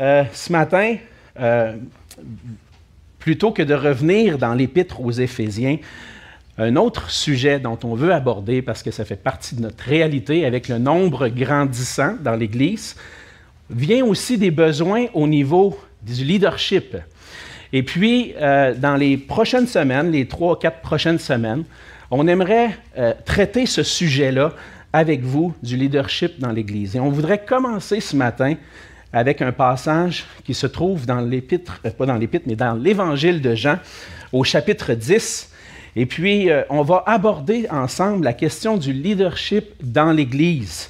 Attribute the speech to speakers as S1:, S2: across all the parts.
S1: Euh, ce matin, euh, plutôt que de revenir dans l'épître aux Éphésiens, un autre sujet dont on veut aborder, parce que ça fait partie de notre réalité avec le nombre grandissant dans l'Église, vient aussi des besoins au niveau du leadership. Et puis, euh, dans les prochaines semaines, les trois ou quatre prochaines semaines, on aimerait traiter ce sujet-là avec vous du leadership dans l'Église. Et on voudrait commencer ce matin avec un passage qui se trouve dans l'épître, euh, pas dans l'épître, mais dans l'Évangile de Jean, au chapitre 10. Et puis, on va aborder ensemble la question du leadership dans l'Église.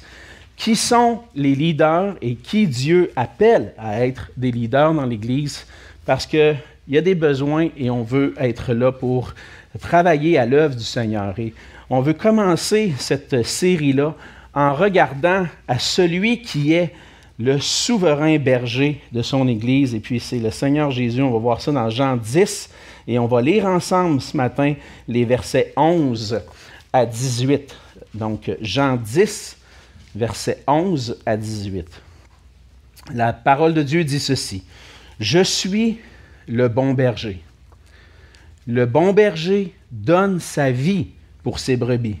S1: Qui sont les leaders et qui Dieu appelle à être des leaders dans l'Église? Parce qu'il y a des besoins et on veut être là pour travailler à l'œuvre du Seigneur. Et on veut commencer cette série-là en regardant à celui qui est le souverain berger de son Église. Et puis c'est le Seigneur Jésus. On va voir ça dans Jean 10. Et on va lire ensemble ce matin les versets 11 à 18. Donc Jean 10, versets 11 à 18. La parole de Dieu dit ceci. Je suis le bon berger. Le bon berger donne sa vie pour ses brebis.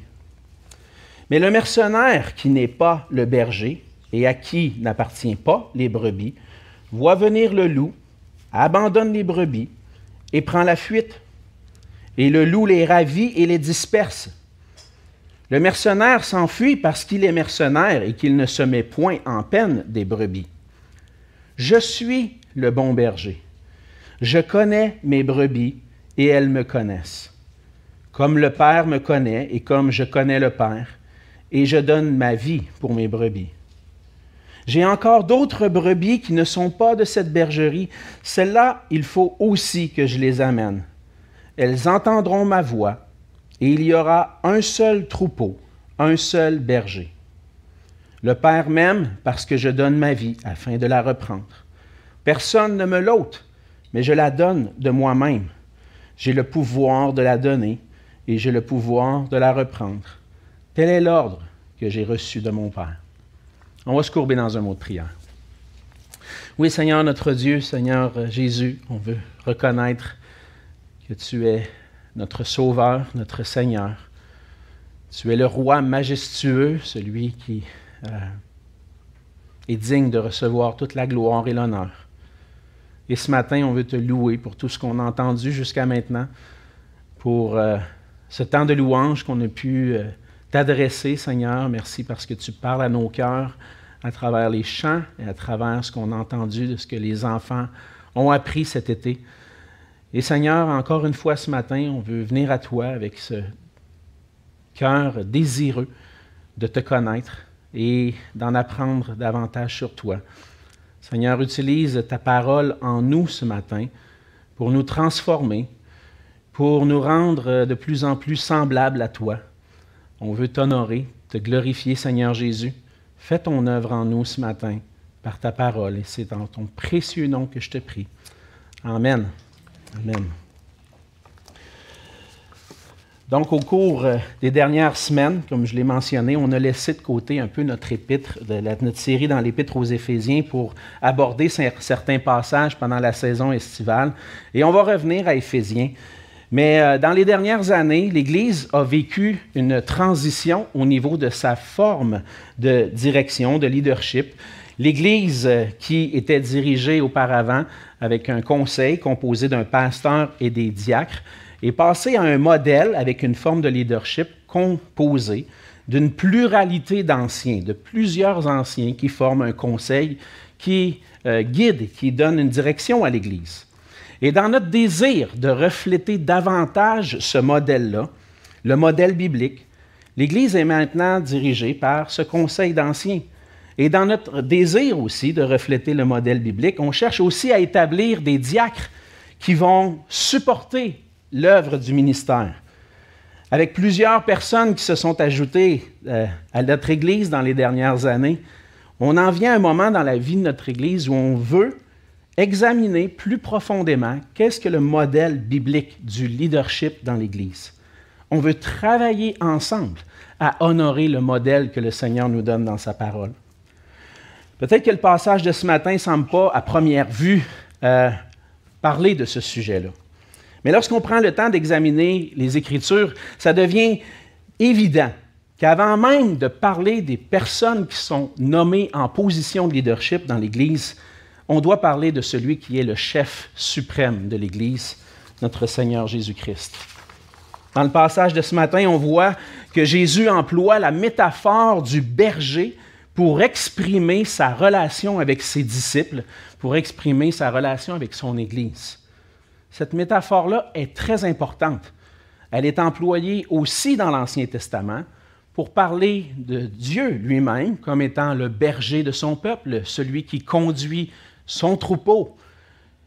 S1: Mais le mercenaire qui n'est pas le berger et à qui n'appartient pas les brebis, voit venir le loup, abandonne les brebis et prend la fuite. Et le loup les ravit et les disperse. Le mercenaire s'enfuit parce qu'il est mercenaire et qu'il ne se met point en peine des brebis. Je suis le bon berger. Je connais mes brebis et elles me connaissent. Comme le Père me connaît et comme je connais le Père, et je donne ma vie pour mes brebis. J'ai encore d'autres brebis qui ne sont pas de cette bergerie. Celles-là, il faut aussi que je les amène. Elles entendront ma voix et il y aura un seul troupeau, un seul berger. Le Père m'aime parce que je donne ma vie afin de la reprendre. Personne ne me l'ôte, mais je la donne de moi-même. J'ai le pouvoir de la donner et j'ai le pouvoir de la reprendre. Tel est l'ordre que j'ai reçu de mon Père. On va se courber dans un mot de prière. Oui, Seigneur notre Dieu, Seigneur Jésus, on veut reconnaître que tu es notre Sauveur, notre Seigneur. Tu es le roi majestueux, celui qui euh, est digne de recevoir toute la gloire et l'honneur. Et ce matin, on veut te louer pour tout ce qu'on a entendu jusqu'à maintenant, pour euh, ce temps de louange qu'on a pu euh, t'adresser, Seigneur. Merci parce que tu parles à nos cœurs à travers les chants et à travers ce qu'on a entendu de ce que les enfants ont appris cet été. Et Seigneur, encore une fois ce matin, on veut venir à toi avec ce cœur désireux de te connaître et d'en apprendre davantage sur toi. Seigneur, utilise ta parole en nous ce matin pour nous transformer, pour nous rendre de plus en plus semblables à toi. On veut t'honorer, te glorifier, Seigneur Jésus. Fais ton œuvre en nous ce matin par ta parole et c'est dans ton précieux nom que je te prie. Amen. Amen. Donc, au cours euh, des dernières semaines, comme je l'ai mentionné, on a laissé de côté un peu notre épître, notre série dans l'épître aux Éphésiens pour aborder certains passages pendant la saison estivale. Et on va revenir à Éphésiens. Mais euh, dans les dernières années, l'Église a vécu une transition au niveau de sa forme de direction, de leadership. L'Église euh, qui était dirigée auparavant avec un conseil composé d'un pasteur et des diacres, est passé à un modèle avec une forme de leadership composée d'une pluralité d'anciens, de plusieurs anciens qui forment un conseil qui euh, guide, qui donne une direction à l'Église. Et dans notre désir de refléter davantage ce modèle-là, le modèle biblique, l'Église est maintenant dirigée par ce conseil d'anciens et dans notre désir aussi de refléter le modèle biblique, on cherche aussi à établir des diacres qui vont supporter l'œuvre du ministère. Avec plusieurs personnes qui se sont ajoutées euh, à notre Église dans les dernières années, on en vient à un moment dans la vie de notre Église où on veut examiner plus profondément qu'est-ce que le modèle biblique du leadership dans l'Église. On veut travailler ensemble à honorer le modèle que le Seigneur nous donne dans sa parole. Peut-être que le passage de ce matin ne semble pas, à première vue, euh, parler de ce sujet-là. Mais lorsqu'on prend le temps d'examiner les Écritures, ça devient évident qu'avant même de parler des personnes qui sont nommées en position de leadership dans l'Église, on doit parler de celui qui est le chef suprême de l'Église, notre Seigneur Jésus-Christ. Dans le passage de ce matin, on voit que Jésus emploie la métaphore du berger pour exprimer sa relation avec ses disciples, pour exprimer sa relation avec son Église. Cette métaphore-là est très importante. Elle est employée aussi dans l'Ancien Testament pour parler de Dieu lui-même comme étant le berger de son peuple, celui qui conduit son troupeau,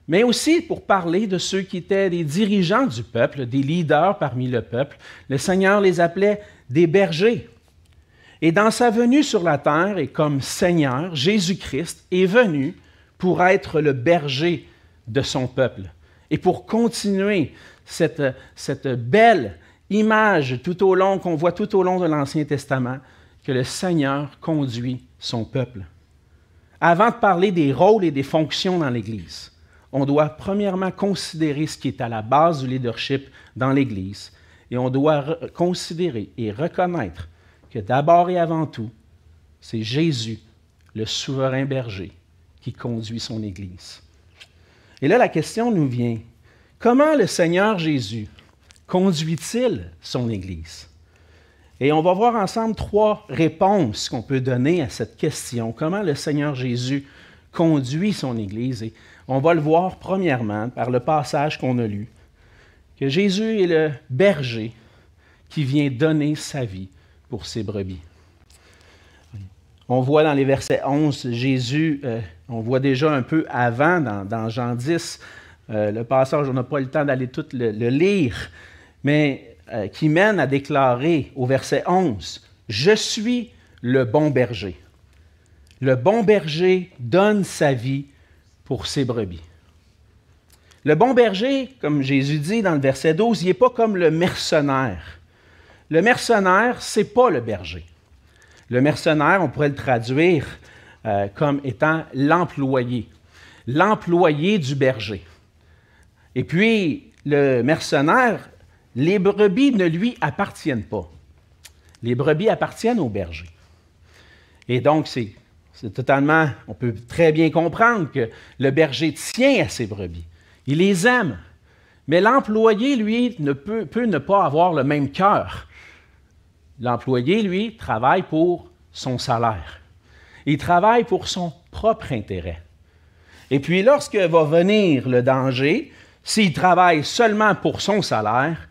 S1: mais aussi pour parler de ceux qui étaient des dirigeants du peuple, des leaders parmi le peuple. Le Seigneur les appelait des bergers. Et dans sa venue sur la terre et comme Seigneur, Jésus-Christ est venu pour être le berger de son peuple et pour continuer cette, cette belle image tout au long qu'on voit tout au long de l'Ancien Testament que le Seigneur conduit son peuple. Avant de parler des rôles et des fonctions dans l'Église, on doit premièrement considérer ce qui est à la base du leadership dans l'Église et on doit considérer et reconnaître que d'abord et avant tout, c'est Jésus, le souverain berger, qui conduit son Église. Et là, la question nous vient, comment le Seigneur Jésus conduit-il son Église? Et on va voir ensemble trois réponses qu'on peut donner à cette question. Comment le Seigneur Jésus conduit son Église? Et on va le voir premièrement par le passage qu'on a lu, que Jésus est le berger qui vient donner sa vie pour ses brebis. On voit dans les versets 11, Jésus, euh, on voit déjà un peu avant, dans, Jean 10, euh, le passage, on n'a pas le temps d'aller tout le, lire, mais euh, qui mène à déclarer au verset 11, Je suis le bon berger. Le bon berger donne sa vie pour ses brebis. Le bon berger, comme Jésus dit dans le verset 12, il n'est pas comme le mercenaire. Le mercenaire, ce n'est pas le berger. Le mercenaire, on pourrait le traduire euh, comme étant l'employé, l'employé du berger. Et puis, le mercenaire, les brebis ne lui appartiennent pas. Les brebis appartiennent au berger. Et donc, c'est, totalement, on peut très bien comprendre que le berger tient à ses brebis. Il les aime. Mais l'employé, lui, ne peut, peut ne pas avoir le même cœur. L'employé, lui, travaille pour son salaire. Il travaille pour son propre intérêt. Et puis lorsque va venir le danger, s'il travaille seulement pour son salaire,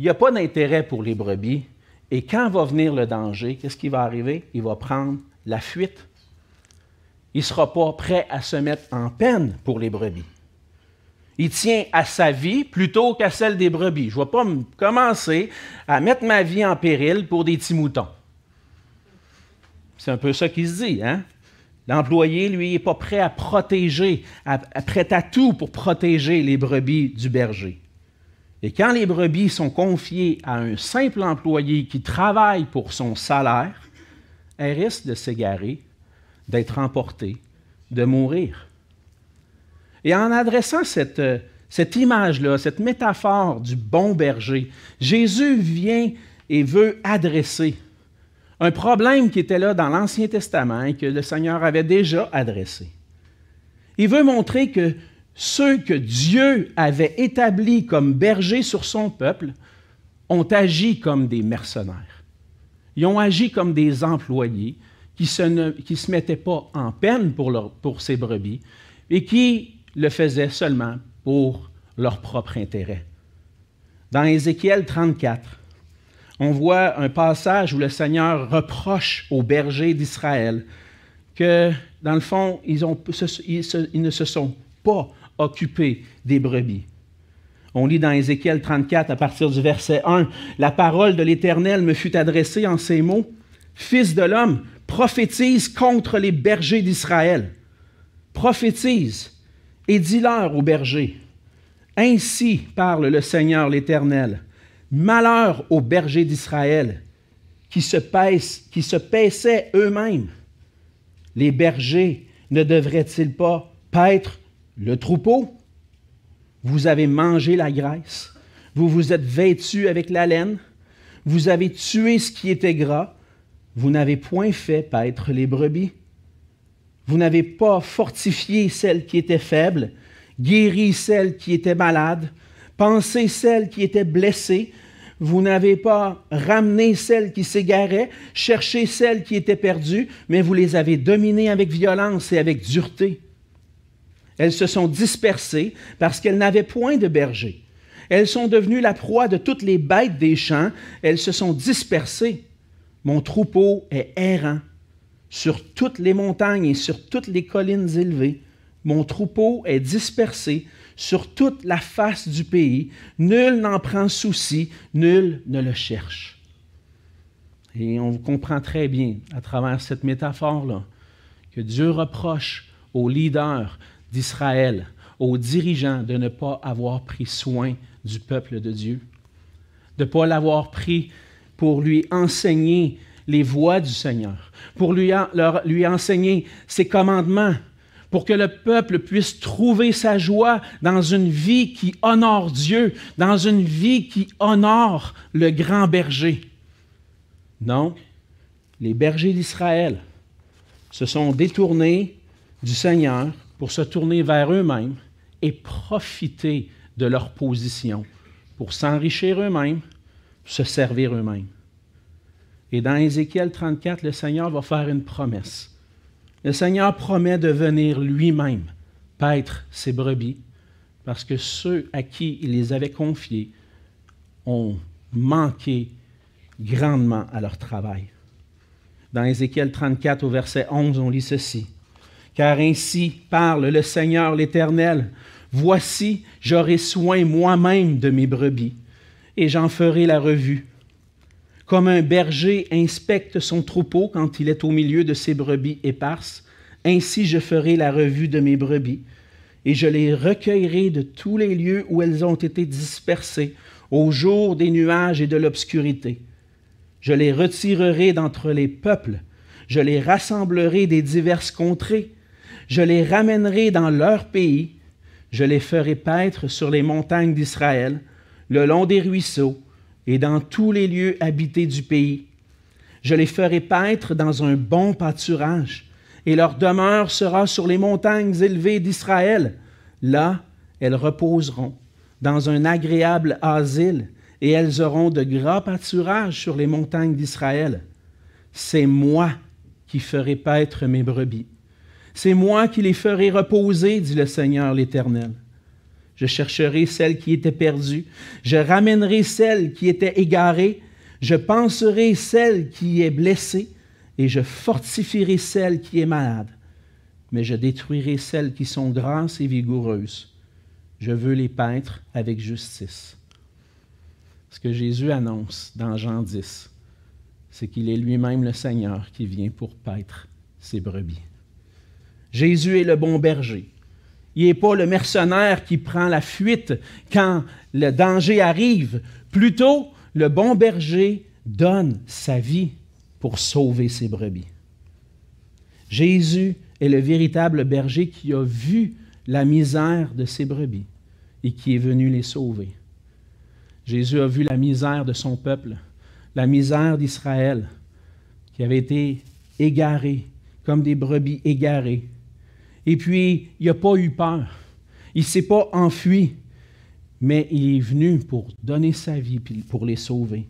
S1: il n'y a pas d'intérêt pour les brebis. Et quand va venir le danger, qu'est-ce qui va arriver? Il va prendre la fuite. Il ne sera pas prêt à se mettre en peine pour les brebis. Il tient à sa vie plutôt qu'à celle des brebis. Je ne vais pas commencer à mettre ma vie en péril pour des petits moutons. C'est un peu ça qui se dit, hein? L'employé, lui, n'est pas prêt à protéger, prêt à tout pour protéger les brebis du berger. Et quand les brebis sont confiées à un simple employé qui travaille pour son salaire, elles risquent de s'égarer, d'être emportées, de mourir. Et en adressant cette, euh, cette image-là, cette métaphore du bon berger, Jésus vient et veut adresser un problème qui était là dans l'Ancien Testament et que le Seigneur avait déjà adressé. Il veut montrer que ceux que Dieu avait établis comme bergers sur son peuple ont agi comme des mercenaires. Ils ont agi comme des employés qui ne se mettaient pas en peine pour, ses brebis et qui le faisaient seulement pour leur propre intérêt. Dans Ézéchiel 34, on voit un passage où le Seigneur reproche aux bergers d'Israël que, dans le fond, ils, ils, ne se sont pas occupés des brebis. On lit dans Ézéchiel 34 à partir du verset 1, La parole de l'Éternel me fut adressée en ces mots, Fils de l'homme, prophétise contre les bergers d'Israël. Prophétise et dis-leur aux bergers, Ainsi parle le Seigneur l'Éternel. Malheur aux bergers d'Israël qui se, qui se paissaient eux-mêmes. les bergers ne devraient-ils pas paître le troupeau? Vous avez mangé la graisse, vous vous êtes vêtus avec la laine, vous avez tué ce qui était gras, vous n'avez point fait paître les brebis. Vous n'avez pas fortifié celles qui étaient faibles, guéri celles qui étaient malades, pensé celles qui étaient blessées, vous n'avez pas ramené celles qui s'égaraient, cherché celles qui étaient perdues, mais vous les avez dominées avec violence et avec dureté. Elles se sont dispersées parce qu'elles n'avaient point de berger. Elles sont devenues la proie de toutes les bêtes des champs. Elles se sont dispersées. Mon troupeau est errant sur toutes les montagnes et sur toutes les collines élevées. Mon troupeau est dispersé sur toute la face du pays. Nul n'en prend souci, nul ne le cherche. Et on comprend très bien à travers cette métaphore-là que Dieu reproche aux leaders d'Israël, aux dirigeants, de ne pas avoir pris soin du peuple de Dieu, de ne pas l'avoir pris pour lui enseigner les voies du Seigneur, pour lui, lui enseigner ses commandements, pour que le peuple puisse trouver sa joie dans une vie qui honore Dieu, dans une vie qui honore le grand berger. Non, les bergers d'Israël se sont détournés du Seigneur pour se tourner vers eux-mêmes et profiter de leur position pour s'enrichir eux-mêmes, se servir eux-mêmes. Et dans Ézéchiel 34, le Seigneur va faire une promesse. Le Seigneur promet de venir lui-même paître ses brebis, parce que ceux à qui il les avait confiés ont manqué grandement à leur travail. Dans Ézéchiel 34 au verset 11, on lit ceci. Car ainsi parle le Seigneur l'Éternel. Voici, j'aurai soin moi-même de mes brebis, et j'en ferai la revue. Comme un berger inspecte son troupeau quand il est au milieu de ses brebis éparses, ainsi je ferai la revue de mes brebis, et je les recueillerai de tous les lieux où elles ont été dispersées, au jour des nuages et de l'obscurité. Je les retirerai d'entre les peuples, je les rassemblerai des diverses contrées, je les ramènerai dans leur pays, je les ferai paître sur les montagnes d'Israël, le long des ruisseaux, et dans tous les lieux habités du pays. Je les ferai paître dans un bon pâturage, et leur demeure sera sur les montagnes élevées d'Israël. Là, elles reposeront dans un agréable asile, et elles auront de gras pâturages sur les montagnes d'Israël. C'est moi qui ferai paître mes brebis. C'est moi qui les ferai reposer, dit le Seigneur l'Éternel. Je chercherai celle qui était perdue. Je ramènerai celle qui était égarée. Je penserai celle qui est blessée. Et je fortifierai celle qui est malade. Mais je détruirai celles qui sont grasses et vigoureuses. Je veux les paître avec justice. Ce que Jésus annonce dans Jean 10, c'est qu'il est lui-même le Seigneur qui vient pour paître ses brebis. Jésus est le bon berger. Il n'est pas le mercenaire qui prend la fuite quand le danger arrive. Plutôt, le bon berger donne sa vie pour sauver ses brebis. Jésus est le véritable berger qui a vu la misère de ses brebis et qui est venu les sauver. Jésus a vu la misère de son peuple, la misère d'Israël, qui avait été égaré comme des brebis égarées et puis, il n'a pas eu peur. Il ne s'est pas enfui, mais il est venu pour donner sa vie, pour les sauver.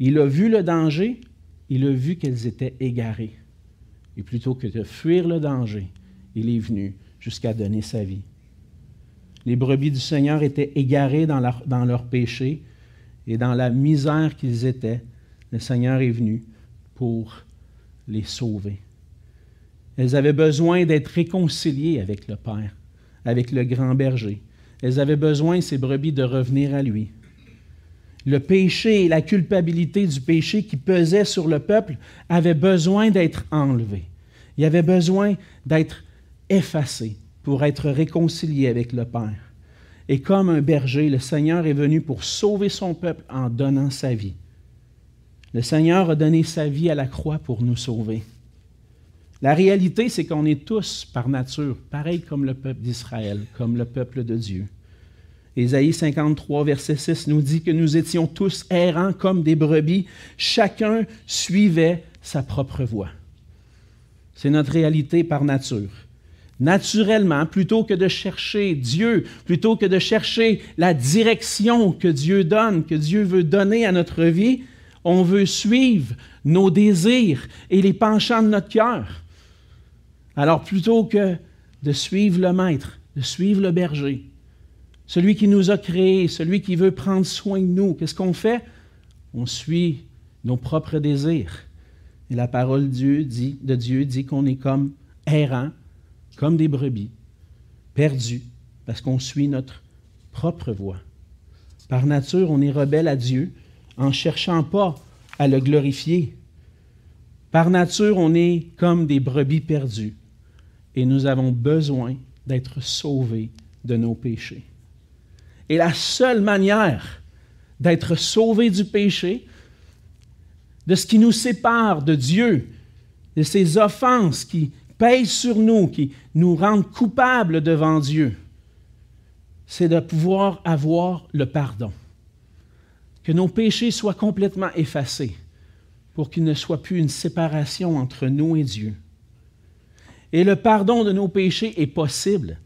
S1: Il a vu le danger, il a vu qu'elles étaient égarées. Et plutôt que de fuir le danger, il est venu jusqu'à donner sa vie. Les brebis du Seigneur étaient égarées dans leur, dans leur péché et dans la misère qu'ils étaient. Le Seigneur est venu pour les sauver. Elles avaient besoin d'être réconciliées avec le Père, avec le grand berger. Elles avaient besoin, ces brebis, de revenir à lui. Le péché la culpabilité du péché qui pesait sur le peuple avaient besoin d'être enlevés. Il avait besoin d'être effacés pour être réconciliés avec le Père. Et comme un berger, le Seigneur est venu pour sauver son peuple en donnant sa vie. Le Seigneur a donné sa vie à la croix pour nous sauver. La réalité, c'est qu'on est tous, par nature, pareil comme le peuple d'Israël, comme le peuple de Dieu. Ésaïe 53, verset 6 nous dit que nous étions tous errants comme des brebis, chacun suivait sa propre voie. C'est notre réalité par nature. Naturellement, plutôt que de chercher Dieu, plutôt que de chercher la direction que Dieu donne, que Dieu veut donner à notre vie, on veut suivre nos désirs et les penchants de notre cœur. Alors plutôt que de suivre le maître, de suivre le berger, celui qui nous a créés, celui qui veut prendre soin de nous, qu'est-ce qu'on fait? On suit nos propres désirs. Et la parole de Dieu dit, qu'on est comme errants, comme des brebis, perdus, parce qu'on suit notre propre voie. Par nature, on est rebelle à Dieu en cherchant pas à le glorifier. Par nature, on est comme des brebis perdues et nous avons besoin d'être sauvés de nos péchés. Et la seule manière d'être sauvés du péché, de ce qui nous sépare de Dieu, de ces offenses qui pèsent sur nous, qui nous rendent coupables devant Dieu, c'est de pouvoir avoir le pardon. Que nos péchés soient complètement effacés pour qu'il ne soit plus une séparation entre nous et Dieu. Et le pardon de nos péchés est possible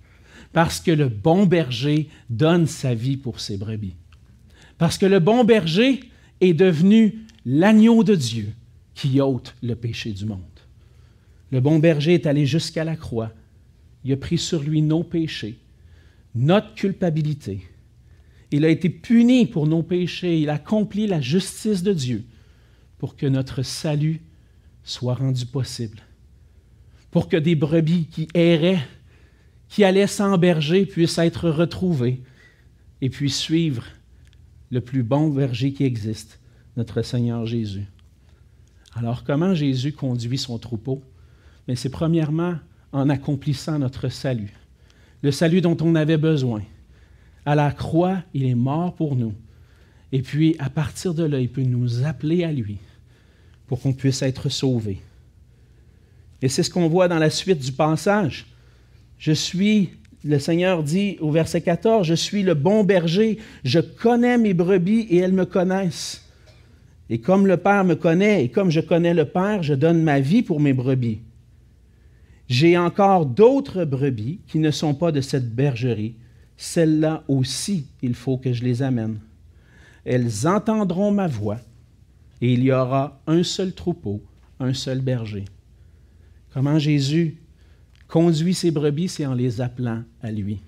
S1: parce que le bon berger donne sa vie pour ses brebis. Parce que le bon berger est devenu l'agneau de Dieu qui ôte le péché du monde. Le bon berger est allé jusqu'à la croix. Il a pris sur lui nos péchés, notre culpabilité. Il a été puni pour nos péchés. Il a accompli la justice de Dieu pour que notre salut soit rendu possible pour que des brebis qui erraient, qui allaient sans berger, puissent être retrouvées et puissent suivre le plus bon berger qui existe, notre Seigneur Jésus. Alors comment Jésus conduit son troupeau? Mais c'est premièrement en accomplissant notre salut, le salut dont on avait besoin. À la croix, il est mort pour nous. Et puis, à partir de là, il peut nous appeler à lui pour qu'on puisse être sauvés. Et c'est ce qu'on voit dans la suite du passage. Je suis, le Seigneur dit au verset 14, je suis le bon berger, je connais mes brebis et elles me connaissent. Et comme le Père me connaît et comme je connais le Père, je donne ma vie pour mes brebis. J'ai encore d'autres brebis qui ne sont pas de cette bergerie. Celles-là aussi, il faut que je les amène. Elles entendront ma voix et il y aura un seul troupeau, un seul berger. Comment Jésus conduit ses brebis, c'est en les appelant à lui.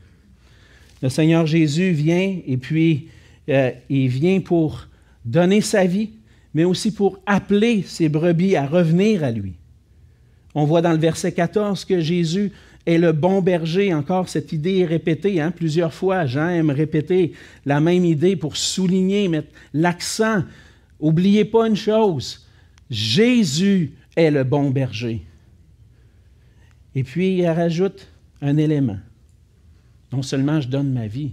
S1: Le Seigneur Jésus vient et puis euh, il vient pour donner sa vie, mais aussi pour appeler ses brebis à revenir à lui. On voit dans le verset 14 que Jésus est le bon berger. Encore, cette idée est répétée hein, plusieurs fois. Jean aime répéter la même idée pour souligner, mettre l'accent. N'oubliez pas une chose, Jésus est le bon berger. Et puis, il rajoute un élément. Non seulement je donne ma vie,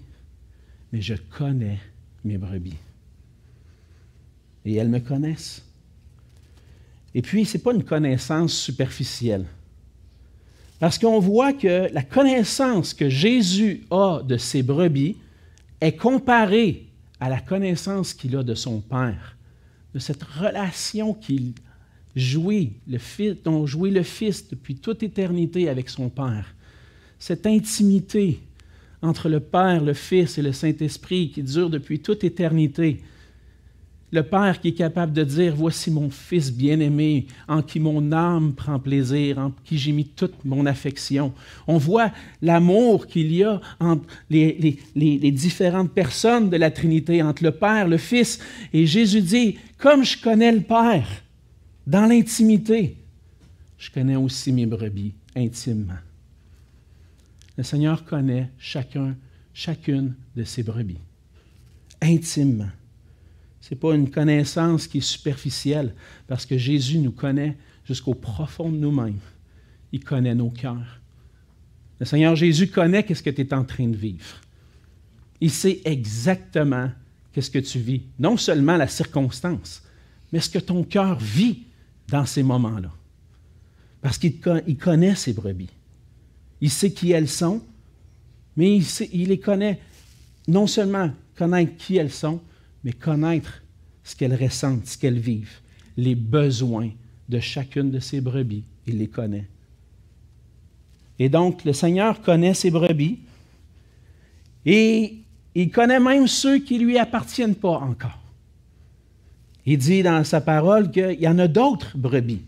S1: mais je connais mes brebis. Et elles me connaissent. Et puis, ce n'est pas une connaissance superficielle. Parce qu'on voit que la connaissance que Jésus a de ses brebis est comparée à la connaissance qu'il a de son Père, de cette relation qu'il jouer le Fils, le Fils depuis toute éternité avec son Père. Cette intimité entre le Père, le Fils et le Saint-Esprit qui dure depuis toute éternité. Le Père qui est capable de dire, voici mon Fils bien-aimé, en qui mon âme prend plaisir, en qui j'ai mis toute mon affection. On voit l'amour qu'il y a entre les, différentes personnes de la Trinité, entre le Père, le Fils. Et Jésus dit, comme je connais le Père, dans l'intimité, je connais aussi mes brebis intimement. Le Seigneur connaît chacun, chacune de ses brebis, intimement. Ce n'est pas une connaissance qui est superficielle, parce que Jésus nous connaît jusqu'au profond de nous-mêmes. Il connaît nos cœurs. Le Seigneur Jésus connaît qu'est-ce que tu es en train de vivre. Il sait exactement qu'est-ce que tu vis. Non seulement la circonstance, mais ce que ton cœur vit dans ces moments-là. Parce qu'il connaît ses brebis. Il sait qui elles sont, mais il, les connaît. Non seulement connaître qui elles sont, mais connaître ce qu'elles ressentent, ce qu'elles vivent, les besoins de chacune de ses brebis. Il les connaît. Et donc, le Seigneur connaît ses brebis et il connaît même ceux qui ne lui appartiennent pas encore. Il dit dans sa parole qu'il y en a d'autres brebis.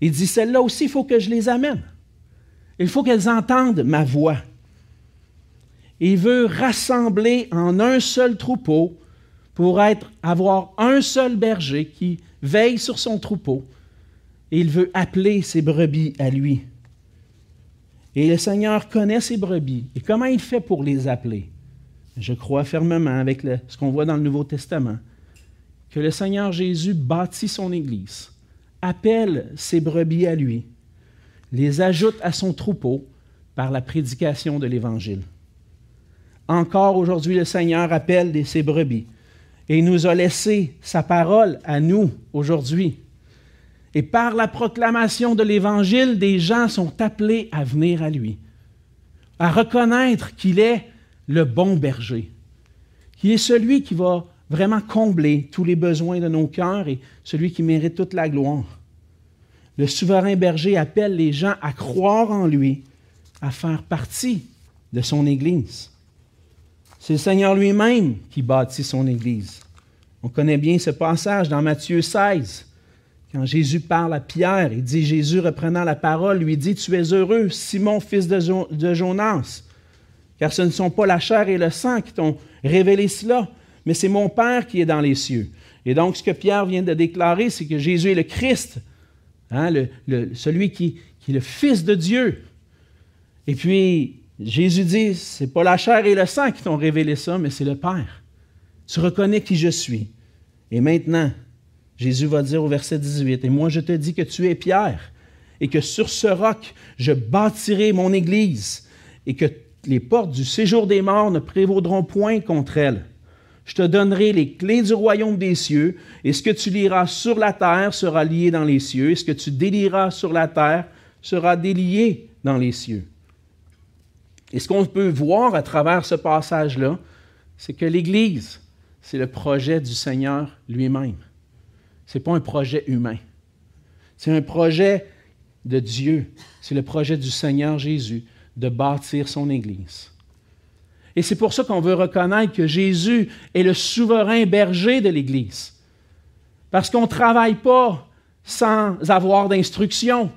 S1: Il dit, celles-là aussi, il faut que je les amène. Il faut qu'elles entendent ma voix. Il veut rassembler en un seul troupeau pour avoir un seul berger qui veille sur son troupeau. Et il veut appeler ses brebis à lui. Et le Seigneur connaît ses brebis. Et comment il fait pour les appeler? Je crois fermement avec ce qu'on voit dans le Nouveau Testament, que le Seigneur Jésus bâtit son Église, appelle ses brebis à lui, les ajoute à son troupeau par la prédication de l'Évangile. Encore aujourd'hui, le Seigneur appelle ses brebis et nous a laissé sa parole à nous aujourd'hui. Et par la proclamation de l'Évangile, des gens sont appelés à venir à lui, à reconnaître qu'il est le bon berger, qu'il est celui qui va vraiment combler tous les besoins de nos cœurs et celui qui mérite toute la gloire. Le souverain berger appelle les gens à croire en lui, à faire partie de son Église. C'est le Seigneur lui-même qui bâtit son Église. On connaît bien ce passage dans Matthieu 16. Quand Jésus parle à Pierre, il dit, Jésus reprenant la parole, lui dit, Tu es heureux, Simon, fils de Jonas, car ce ne sont pas la chair et le sang qui t'ont révélé cela, mais c'est mon Père qui est dans les cieux. Et donc, ce que Pierre vient de déclarer, c'est que Jésus est le Christ, hein, celui qui, est le Fils de Dieu. Et puis, Jésus dit, c'est pas la chair et le sang qui t'ont révélé ça, mais c'est le Père. Tu reconnais qui je suis. Et maintenant, Jésus va dire au verset 18, Et moi je te dis que tu es Pierre, et que sur ce roc, je bâtirai mon Église, et que les portes du séjour des morts ne prévaudront point contre elle. Je te donnerai les clés du royaume des cieux, et ce que tu liras sur la terre sera lié dans les cieux, et ce que tu délieras sur la terre sera délié dans les cieux. Et ce qu'on peut voir à travers ce passage-là, c'est que l'Église, c'est le projet du Seigneur lui-même. Ce n'est pas un projet humain. C'est un projet de Dieu. C'est le projet du Seigneur Jésus de bâtir son Église. Et c'est pour ça qu'on veut reconnaître que Jésus est le souverain berger de l'Église. Parce qu'on ne travaille pas sans avoir d'instructions,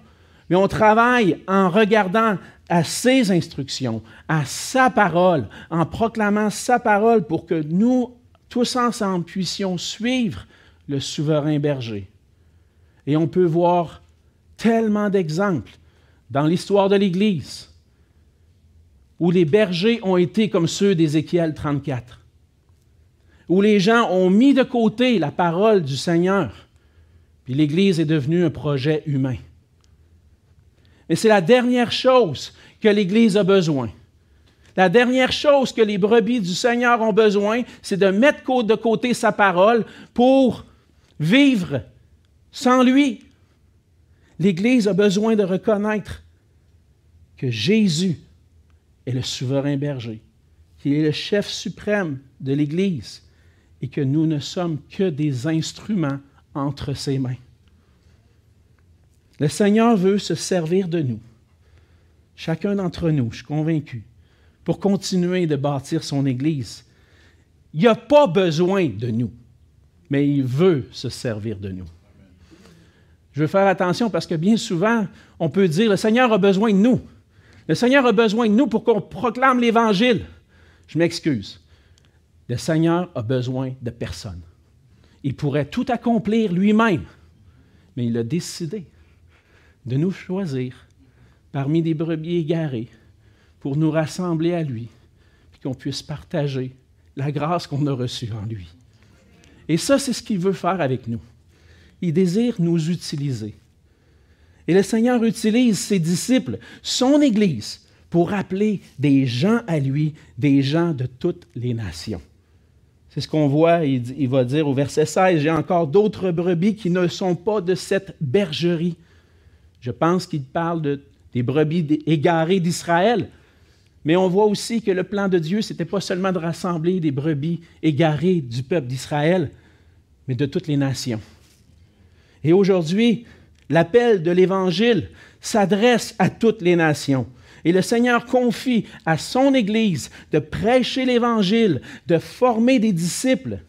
S1: mais on travaille en regardant à ses instructions, à sa parole, en proclamant sa parole pour que nous, tous ensemble, puissions suivre le souverain berger. Et on peut voir tellement d'exemples dans l'histoire de l'Église où les bergers ont été comme ceux d'Ézéchiel 34, où les gens ont mis de côté la parole du Seigneur, puis l'Église est devenue un projet humain. Mais c'est la dernière chose que l'Église a besoin. La dernière chose que les brebis du Seigneur ont besoin, c'est de mettre de côté sa parole pour vivre sans lui. L'Église a besoin de reconnaître que Jésus est le souverain berger, qu'il est le chef suprême de l'Église et que nous ne sommes que des instruments entre ses mains. Le Seigneur veut se servir de nous, chacun d'entre nous, je suis convaincu, pour continuer de bâtir son Église. Il n'a pas besoin de nous, mais il veut se servir de nous. Je veux faire attention parce que bien souvent, on peut dire, le Seigneur a besoin de nous. Le Seigneur a besoin de nous pour qu'on proclame l'Évangile. Je m'excuse. Le Seigneur a besoin de personne. Il pourrait tout accomplir lui-même, mais il a décidé de nous choisir parmi des brebis égarées pour nous rassembler à lui, et qu'on puisse partager la grâce qu'on a reçue en lui. Et ça, c'est ce qu'il veut faire avec nous. Il désire nous utiliser. Et le Seigneur utilise ses disciples, son Église, pour appeler des gens à lui, des gens de toutes les nations. C'est ce qu'on voit, il, va dire au verset 16, J'ai encore d'autres brebis qui ne sont pas de cette bergerie. Je pense qu'il parle de, des brebis égarées d'Israël. Mais on voit aussi que le plan de Dieu, ce n'était pas seulement de rassembler des brebis égarées du peuple d'Israël, mais de toutes les nations. Et aujourd'hui, l'appel de l'Évangile s'adresse à toutes les nations. Et le Seigneur confie à son Église de prêcher l'Évangile, de former des disciples.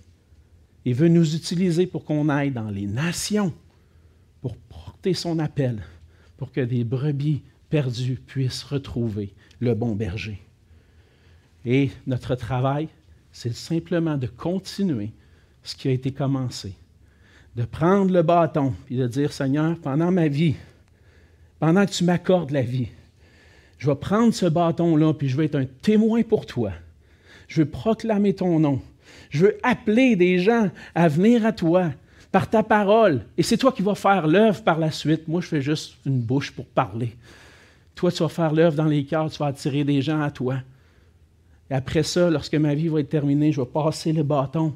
S1: Il veut nous utiliser pour qu'on aille dans les nations, pour porter son appel, pour que des brebis perdues puissent retrouver le bon berger. Et notre travail, c'est simplement de continuer ce qui a été commencé, de prendre le bâton et de dire, Seigneur, pendant ma vie, pendant que tu m'accordes la vie, je vais prendre ce bâton-là, puis je vais être un témoin pour toi. Je veux proclamer ton nom. Je veux appeler des gens à venir à toi par ta parole. Et c'est toi qui vas faire l'œuvre par la suite. Moi, je fais juste une bouche pour parler. Toi, tu vas faire l'œuvre dans les cœurs, tu vas attirer des gens à toi. Et après ça, lorsque ma vie va être terminée, je vais passer le bâton,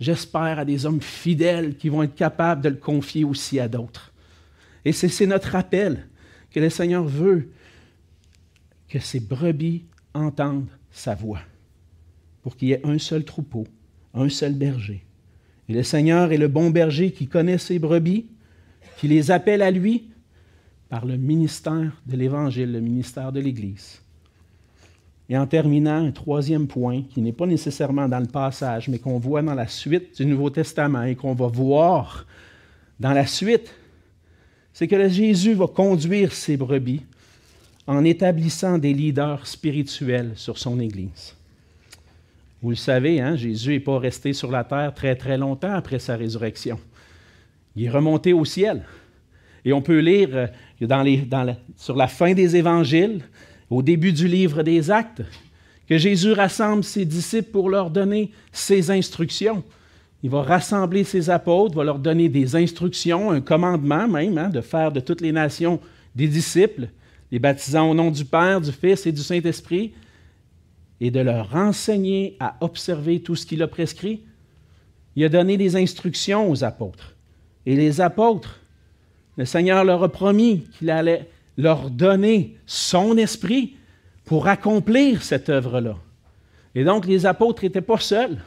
S1: j'espère, à des hommes fidèles qui vont être capables de le confier aussi à d'autres. Et c'est notre appel que le Seigneur veut que ces brebis entendent sa voix, pour qu'il y ait un seul troupeau, un seul berger. Et le Seigneur est le bon berger qui connaît ses brebis, qui les appelle à lui par le ministère de l'Évangile, le ministère de l'Église. Et en terminant, un troisième point, qui n'est pas nécessairement dans le passage, mais qu'on voit dans la suite du Nouveau Testament et qu'on va voir dans la suite, c'est que Jésus va conduire ses brebis en établissant des leaders spirituels sur son Église. Vous le savez, hein, Jésus n'est pas resté sur la terre très très longtemps après sa résurrection. Il est remonté au ciel. Et on peut lire euh, sur la fin des évangiles, au début du livre des actes, que Jésus rassemble ses disciples pour leur donner ses instructions. Il va rassembler ses apôtres, va leur donner des instructions, un commandement même, hein, de faire de toutes les nations des disciples les baptisant au nom du Père, du Fils et du Saint-Esprit, et de leur enseigner à observer tout ce qu'il a prescrit. Il a donné des instructions aux apôtres. Et les apôtres, le Seigneur leur a promis qu'il allait leur donner son esprit pour accomplir cette œuvre-là. Et donc, les apôtres n'étaient pas seuls.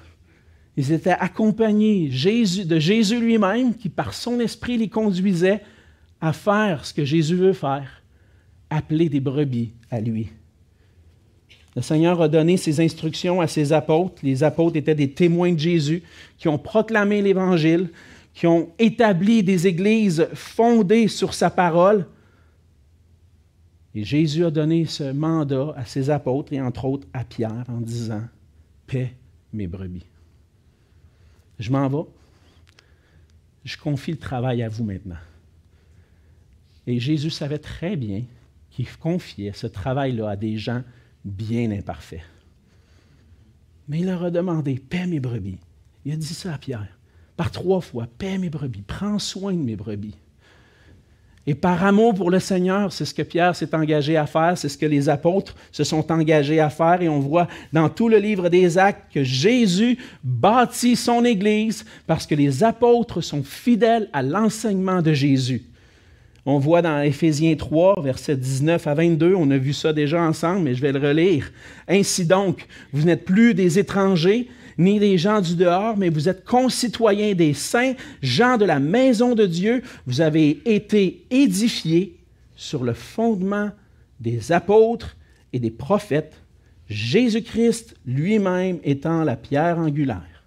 S1: Ils étaient accompagnés de Jésus lui-même qui, par son esprit, les conduisait à faire ce que Jésus veut faire appeler des brebis à lui. Le Seigneur a donné ses instructions à ses apôtres. Les apôtres étaient des témoins de Jésus qui ont proclamé l'Évangile, qui ont établi des églises fondées sur sa parole. Et Jésus a donné ce mandat à ses apôtres et entre autres à Pierre en disant, Paix mes brebis. Je m'en vais. Je confie le travail à vous maintenant. Et Jésus savait très bien qui confiait ce travail-là à des gens bien imparfaits. Mais il leur a demandé, paie mes brebis. Il a dit ça à Pierre, par trois fois, paie mes brebis, prends soin de mes brebis. Et par amour pour le Seigneur, c'est ce que Pierre s'est engagé à faire, c'est ce que les apôtres se sont engagés à faire. Et on voit dans tout le livre des actes que Jésus bâtit son Église parce que les apôtres sont fidèles à l'enseignement de Jésus. On voit dans Éphésiens 3, versets 19 à 22, on a vu ça déjà ensemble, mais je vais le relire. Ainsi donc, vous n'êtes plus des étrangers, ni des gens du dehors, mais vous êtes concitoyens des saints, gens de la maison de Dieu. Vous avez été édifiés sur le fondement des apôtres et des prophètes, Jésus-Christ lui-même étant la pierre angulaire.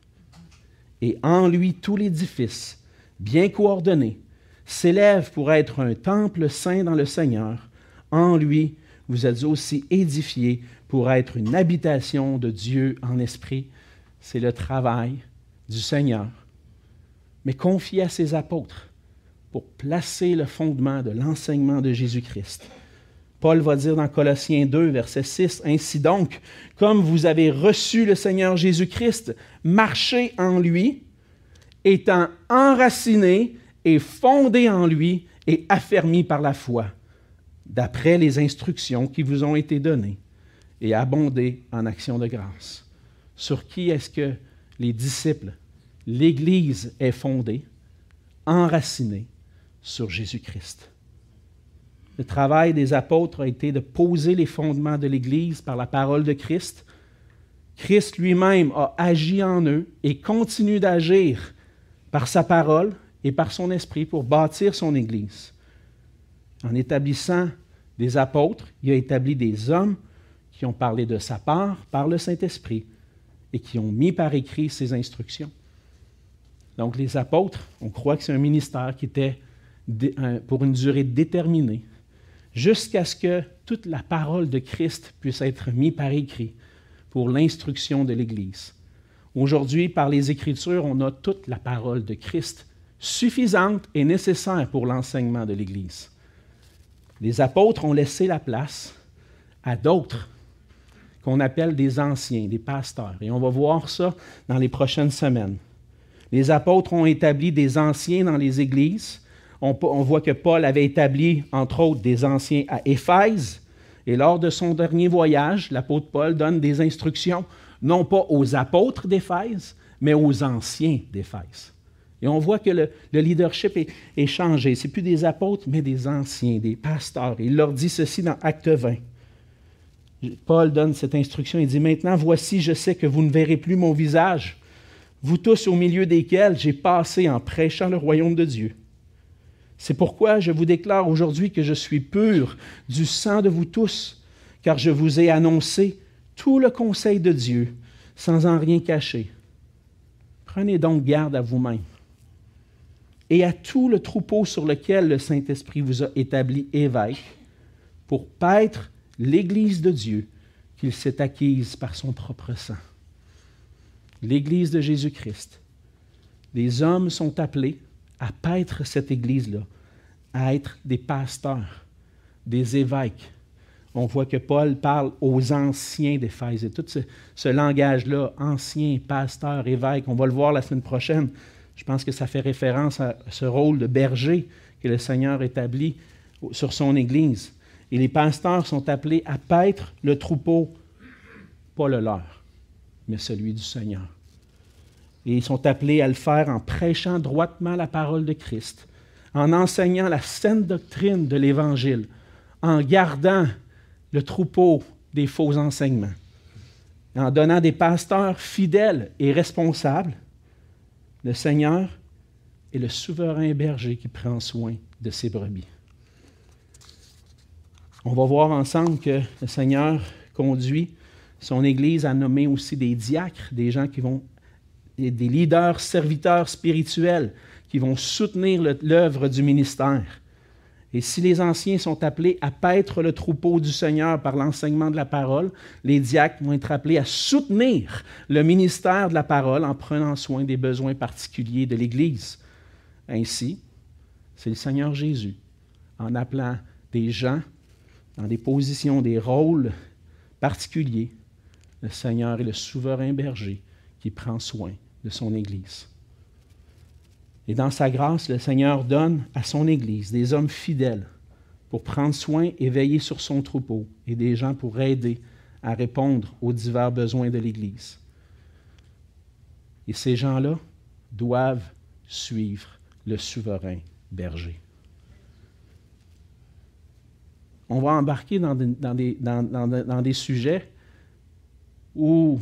S1: Et en lui tout l'édifice, bien coordonné, s'élève pour être un temple saint dans le Seigneur. En lui, vous êtes aussi édifiés pour être une habitation de Dieu en esprit. C'est le travail du Seigneur. Mais confié à ses apôtres pour placer le fondement de l'enseignement de Jésus-Christ. Paul va dire dans Colossiens 2, verset 6, Ainsi donc, comme vous avez reçu le Seigneur Jésus-Christ, marchez en lui, étant enracinés est fondé en lui et affermi par la foi, d'après les instructions qui vous ont été données, et abondé en actions de grâce. Sur qui est-ce que les disciples, l'Église est fondée, enracinée sur Jésus-Christ. Le travail des apôtres a été de poser les fondements de l'Église par la parole de Christ. Christ lui-même a agi en eux et continue d'agir par sa parole et par son esprit pour bâtir son Église. En établissant des apôtres, il a établi des hommes qui ont parlé de sa part par le Saint-Esprit et qui ont mis par écrit ses instructions. Donc les apôtres, on croit que c'est un ministère qui était pour une durée déterminée, jusqu'à ce que toute la parole de Christ puisse être mise par écrit pour l'instruction de l'Église. Aujourd'hui, par les Écritures, on a toute la parole de Christ suffisante et nécessaire pour l'enseignement de l'Église. Les apôtres ont laissé la place à d'autres qu'on appelle des anciens, des pasteurs. Et on va voir ça dans les prochaines semaines. Les apôtres ont établi des anciens dans les églises. On, voit que Paul avait établi, entre autres, des anciens à Éphèse. Et lors de son dernier voyage, l'apôtre Paul donne des instructions, non pas aux apôtres d'Éphèse, mais aux anciens d'Éphèse. Et on voit que le, leadership est, est changé. Ce n'est plus des apôtres, mais des anciens, des pasteurs. Il leur dit ceci dans Acte 20. Paul donne cette instruction. Il dit, Maintenant, voici, je sais que vous ne verrez plus mon visage, vous tous au milieu desquels j'ai passé en prêchant le royaume de Dieu. C'est pourquoi je vous déclare aujourd'hui que je suis pur du sang de vous tous, car je vous ai annoncé tout le conseil de Dieu, sans en rien cacher. Prenez donc garde à vous-même et à tout le troupeau sur lequel le Saint-Esprit vous a établi évêque, pour paître l'Église de Dieu qu'il s'est acquise par son propre sang. L'Église de Jésus-Christ. Les hommes sont appelés à paître cette Église-là, à être des pasteurs, des évêques. On voit que Paul parle aux anciens d'Éphèse. Et tout ce, ce langage-là, anciens, pasteurs, évêques, on va le voir la semaine prochaine. Je pense que ça fait référence à ce rôle de berger que le Seigneur établit sur son Église. Et les pasteurs sont appelés à paître le troupeau, pas le leur, mais celui du Seigneur. Et ils sont appelés à le faire en prêchant droitement la parole de Christ, en enseignant la saine doctrine de l'Évangile, en gardant le troupeau des faux enseignements, en donnant des pasteurs fidèles et responsables. Le Seigneur est le souverain berger qui prend soin de ses brebis. On va voir ensemble que le Seigneur conduit son Église à nommer aussi des diacres, des gens qui vont, des leaders, serviteurs spirituels, qui vont soutenir l'œuvre du ministère. Et si les anciens sont appelés à paître le troupeau du Seigneur par l'enseignement de la parole, les diacres vont être appelés à soutenir le ministère de la parole en prenant soin des besoins particuliers de l'Église. Ainsi, c'est le Seigneur Jésus, en appelant des gens dans des positions, des rôles particuliers, le Seigneur est le souverain berger qui prend soin de son Église. Et dans sa grâce, le Seigneur donne à son Église des hommes fidèles pour prendre soin et veiller sur son troupeau et des gens pour aider à répondre aux divers besoins de l'Église. Et ces gens-là doivent suivre le souverain berger on va embarquer dans, des, sujets où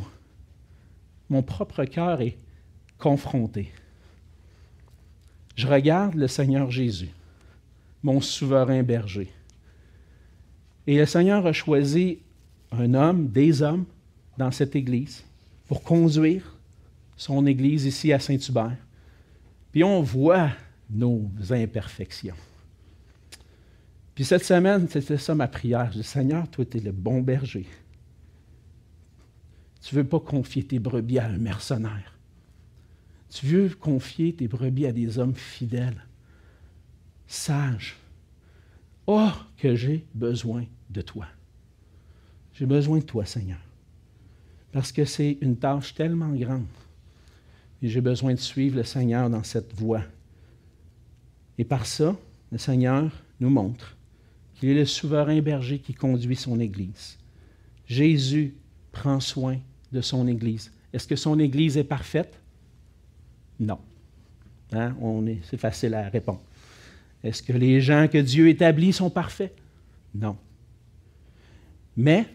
S1: mon propre cœur est confronté. Je regarde le Seigneur Jésus, mon souverain berger. Et le Seigneur a choisi un homme, des hommes, dans cette Église pour conduire son Église ici à Saint-Hubert. Puis on voit nos imperfections. Puis cette semaine, c'était ça ma prière. Je dis, Seigneur, toi, tu es le bon berger. Tu ne veux pas confier tes brebis à un mercenaire. Tu veux confier tes brebis à des hommes fidèles, sages. Oh, que j'ai besoin de toi. J'ai besoin de toi, Seigneur. Parce que c'est une tâche tellement grande. Et j'ai besoin de suivre le Seigneur dans cette voie. Et par ça, le Seigneur nous montre il est le souverain berger qui conduit son Église. Jésus prend soin de son Église. Est-ce que son Église est parfaite? Non. Hein? C'est facile à répondre. Est-ce que les gens que Dieu établit sont parfaits? Non. Mais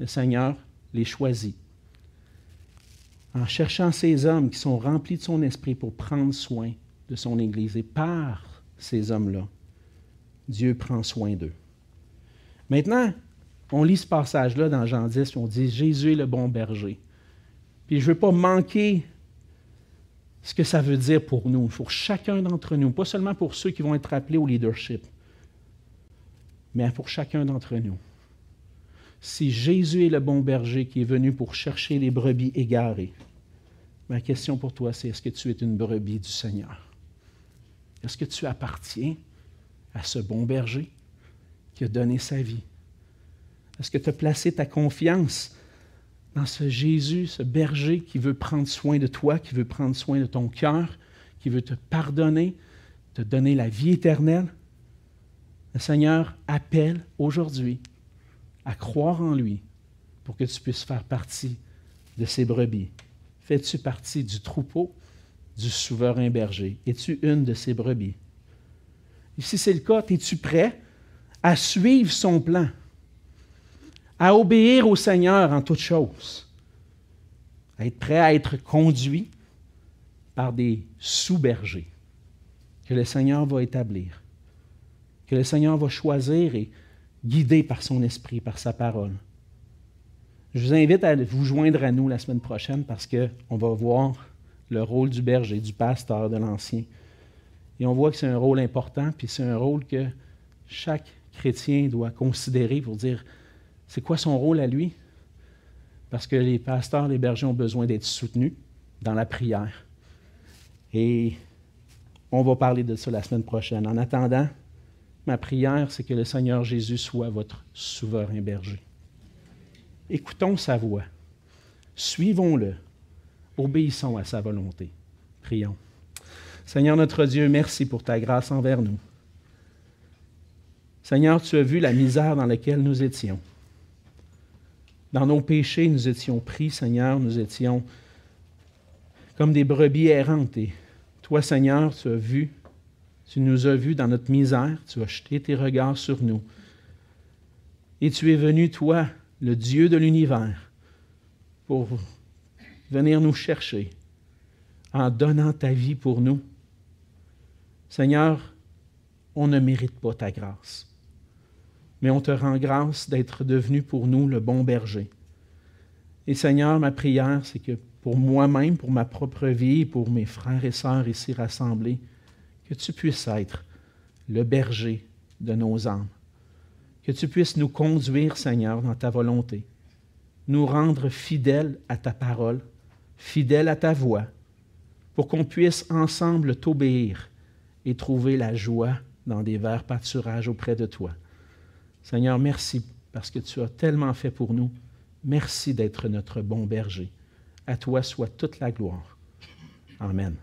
S1: le Seigneur les choisit. En cherchant ces hommes qui sont remplis de son esprit pour prendre soin de son Église. Et par ces hommes-là, Dieu prend soin d'eux. Maintenant, on lit ce passage-là dans Jean 10, on dit Jésus est le bon berger. Puis je ne veux pas manquer ce que ça veut dire pour nous, pour chacun d'entre nous, pas seulement pour ceux qui vont être appelés au leadership, mais pour chacun d'entre nous. Si Jésus est le bon berger qui est venu pour chercher les brebis égarées, ma question pour toi, c'est est-ce que tu es une brebis du Seigneur? Est-ce que tu appartiens à ce bon berger? Qui a donné sa vie? Est-ce que tu as placé ta confiance dans ce Jésus, ce berger qui veut prendre soin de toi, qui veut prendre soin de ton cœur, qui veut te pardonner, te donner la vie éternelle? Le Seigneur appelle aujourd'hui à croire en lui pour que tu puisses faire partie de ses brebis. Fais-tu partie du troupeau du souverain berger? Es-tu une de ses brebis? Et si c'est le cas, es-tu prêt à suivre son plan, à obéir au Seigneur en toutes choses, à être prêt à être conduit par des sous-bergers que le Seigneur va établir, que le Seigneur va choisir et guider par son esprit, par sa parole. Je vous invite à vous joindre à nous la semaine prochaine parce qu'on va voir le rôle du berger, du pasteur, de l'ancien. Et on voit que c'est un rôle important, puis c'est un rôle que chaque chrétien doit considérer pour dire, c'est quoi son rôle à lui? Parce que les pasteurs, les bergers ont besoin d'être soutenus dans la prière. Et on va parler de ça la semaine prochaine. En attendant, ma prière, c'est que le Seigneur Jésus soit votre souverain berger. Écoutons sa voix. Suivons-le obéissons à sa volonté. Prions. Seigneur notre Dieu, merci pour ta grâce envers nous. Seigneur, tu as vu la misère dans laquelle nous étions. Dans nos péchés, nous étions pris, Seigneur, nous étions comme des brebis errantes. Toi, Seigneur, tu as vu, tu nous as vus dans notre misère, tu as jeté tes regards sur nous. Et tu es venu, toi, le Dieu de l'univers, pour venir nous chercher en donnant ta vie pour nous. Seigneur, on ne mérite pas ta grâce, mais on te rend grâce d'être devenu pour nous le bon berger. Et Seigneur, ma prière, c'est que pour moi-même, pour ma propre vie, pour mes frères et sœurs ici rassemblés, que tu puisses être le berger de nos âmes. Que tu puisses nous conduire, Seigneur, dans ta volonté, nous rendre fidèles à ta parole fidèle à ta voix, pour qu'on puisse ensemble t'obéir et trouver la joie dans des verts pâturages auprès de toi. Seigneur, merci parce que tu as tellement fait pour nous. Merci d'être notre bon berger. À toi soit toute la gloire. Amen.